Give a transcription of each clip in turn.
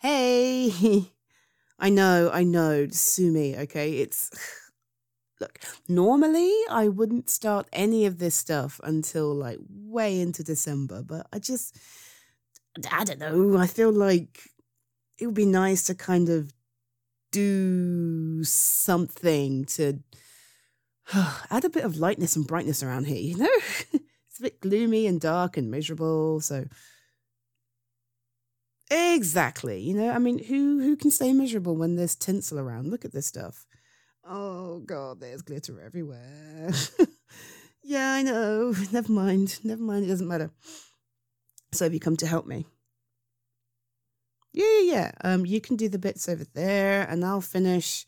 Hey, I know, I know. Sue me, okay? It's look. Normally, I wouldn't start any of this stuff until like way into December, but I just, I don't know. I feel like it would be nice to kind of do something to add a bit of lightness and brightness around here, you know? it's a bit gloomy and dark and miserable, so Exactly. You know, I mean, who who can stay miserable when there's tinsel around? Look at this stuff. Oh god, there's glitter everywhere. yeah, I know. Never mind. Never mind. It doesn't matter. So have you come to help me? Yeah, yeah, yeah. Um, you can do the bits over there, and I'll finish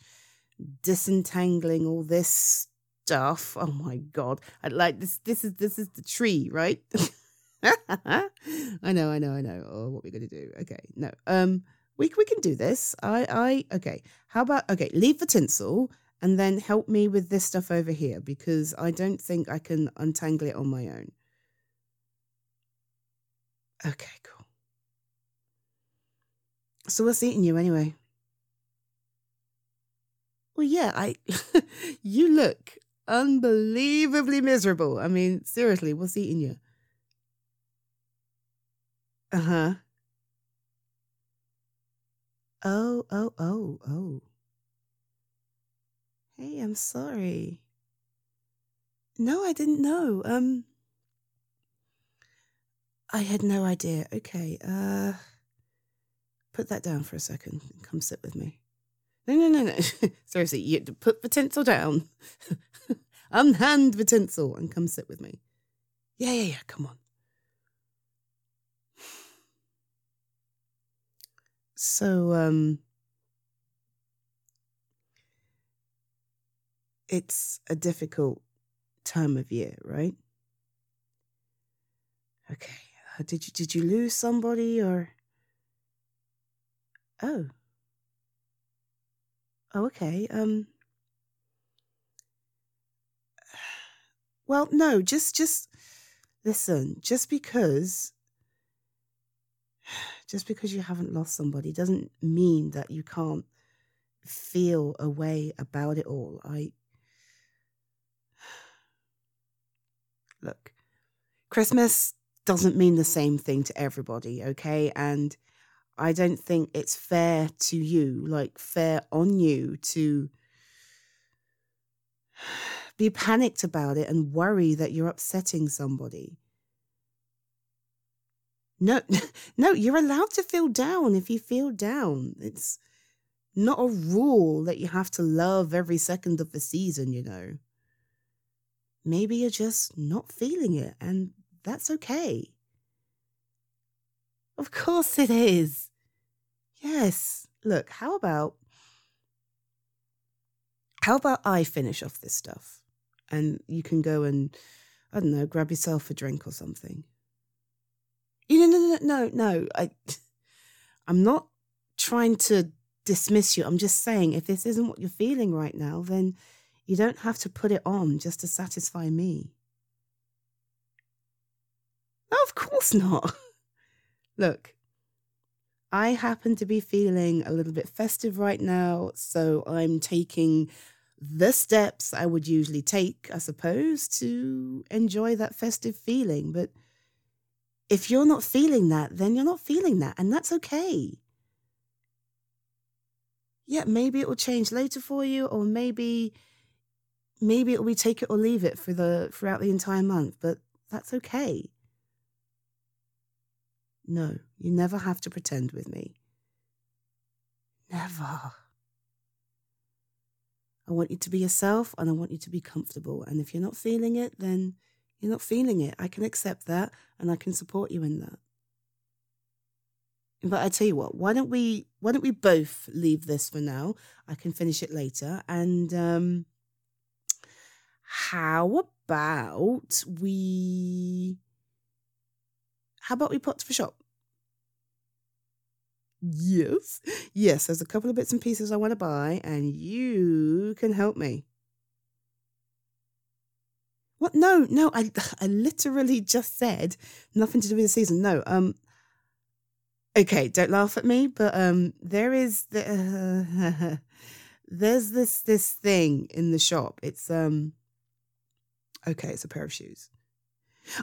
disentangling all this stuff. Oh my god! I like this. This is this is the tree, right? I know, I know, I know. Oh, what we're gonna do? Okay, no. Um, we we can do this. I I okay. How about okay? Leave the tinsel and then help me with this stuff over here because I don't think I can untangle it on my own. Okay, cool. So what's eating you anyway? Well, yeah, I. you look unbelievably miserable. I mean, seriously, what's eating you? Uh-huh. Oh, oh, oh, oh. Hey, I'm sorry. No, I didn't know. Um I had no idea. Okay, uh put that down for a second and come sit with me. No, no, no, no. Seriously, you put the tinsel down. Unhand the tinsel and come sit with me. Yeah, yeah, yeah, come on. So um it's a difficult time of year, right? Okay. Uh, did you did you lose somebody or Oh. Oh, okay. Um Well, no, just just listen, just because just because you haven't lost somebody doesn't mean that you can't feel a way about it all. I look, Christmas doesn't mean the same thing to everybody, okay? And I don't think it's fair to you, like fair on you to be panicked about it and worry that you're upsetting somebody. No, no, you're allowed to feel down if you feel down. It's not a rule that you have to love every second of the season, you know. Maybe you're just not feeling it, and that's okay. Of course it is. Yes. Look, how about how about I finish off this stuff and you can go and I don't know, grab yourself a drink or something. You know, no, no, no, no. I, I'm not trying to dismiss you. I'm just saying, if this isn't what you're feeling right now, then you don't have to put it on just to satisfy me. No, of course not. Look, I happen to be feeling a little bit festive right now, so I'm taking the steps I would usually take, I suppose, to enjoy that festive feeling. But if you're not feeling that, then you're not feeling that, and that's okay. Yeah, maybe it will change later for you, or maybe maybe it'll be take it or leave it for the throughout the entire month, but that's okay. No, you never have to pretend with me. Never. I want you to be yourself and I want you to be comfortable. And if you're not feeling it, then you're not feeling it. I can accept that and I can support you in that. But I tell you what, why don't we why don't we both leave this for now? I can finish it later. And um how about we how about we put to the shop? Yes. Yes, there's a couple of bits and pieces I want to buy, and you can help me. What? No, no, I I literally just said nothing to do with the season. No, um okay, don't laugh at me, but um there is the uh, there's this this thing in the shop. It's um okay, it's a pair of shoes.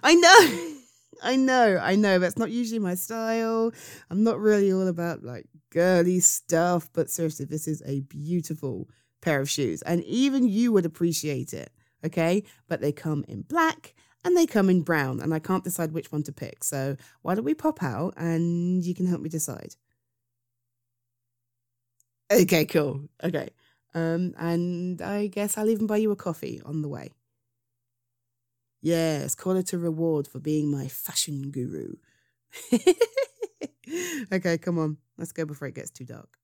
I know. I know, I know. That's not usually my style. I'm not really all about like girly stuff, but seriously, this is a beautiful pair of shoes. And even you would appreciate it, okay? But they come in black and they come in brown, and I can't decide which one to pick. So why don't we pop out and you can help me decide? Okay, cool. Okay. Um, and I guess I'll even buy you a coffee on the way. Yes, call it a reward for being my fashion guru. okay, come on. Let's go before it gets too dark.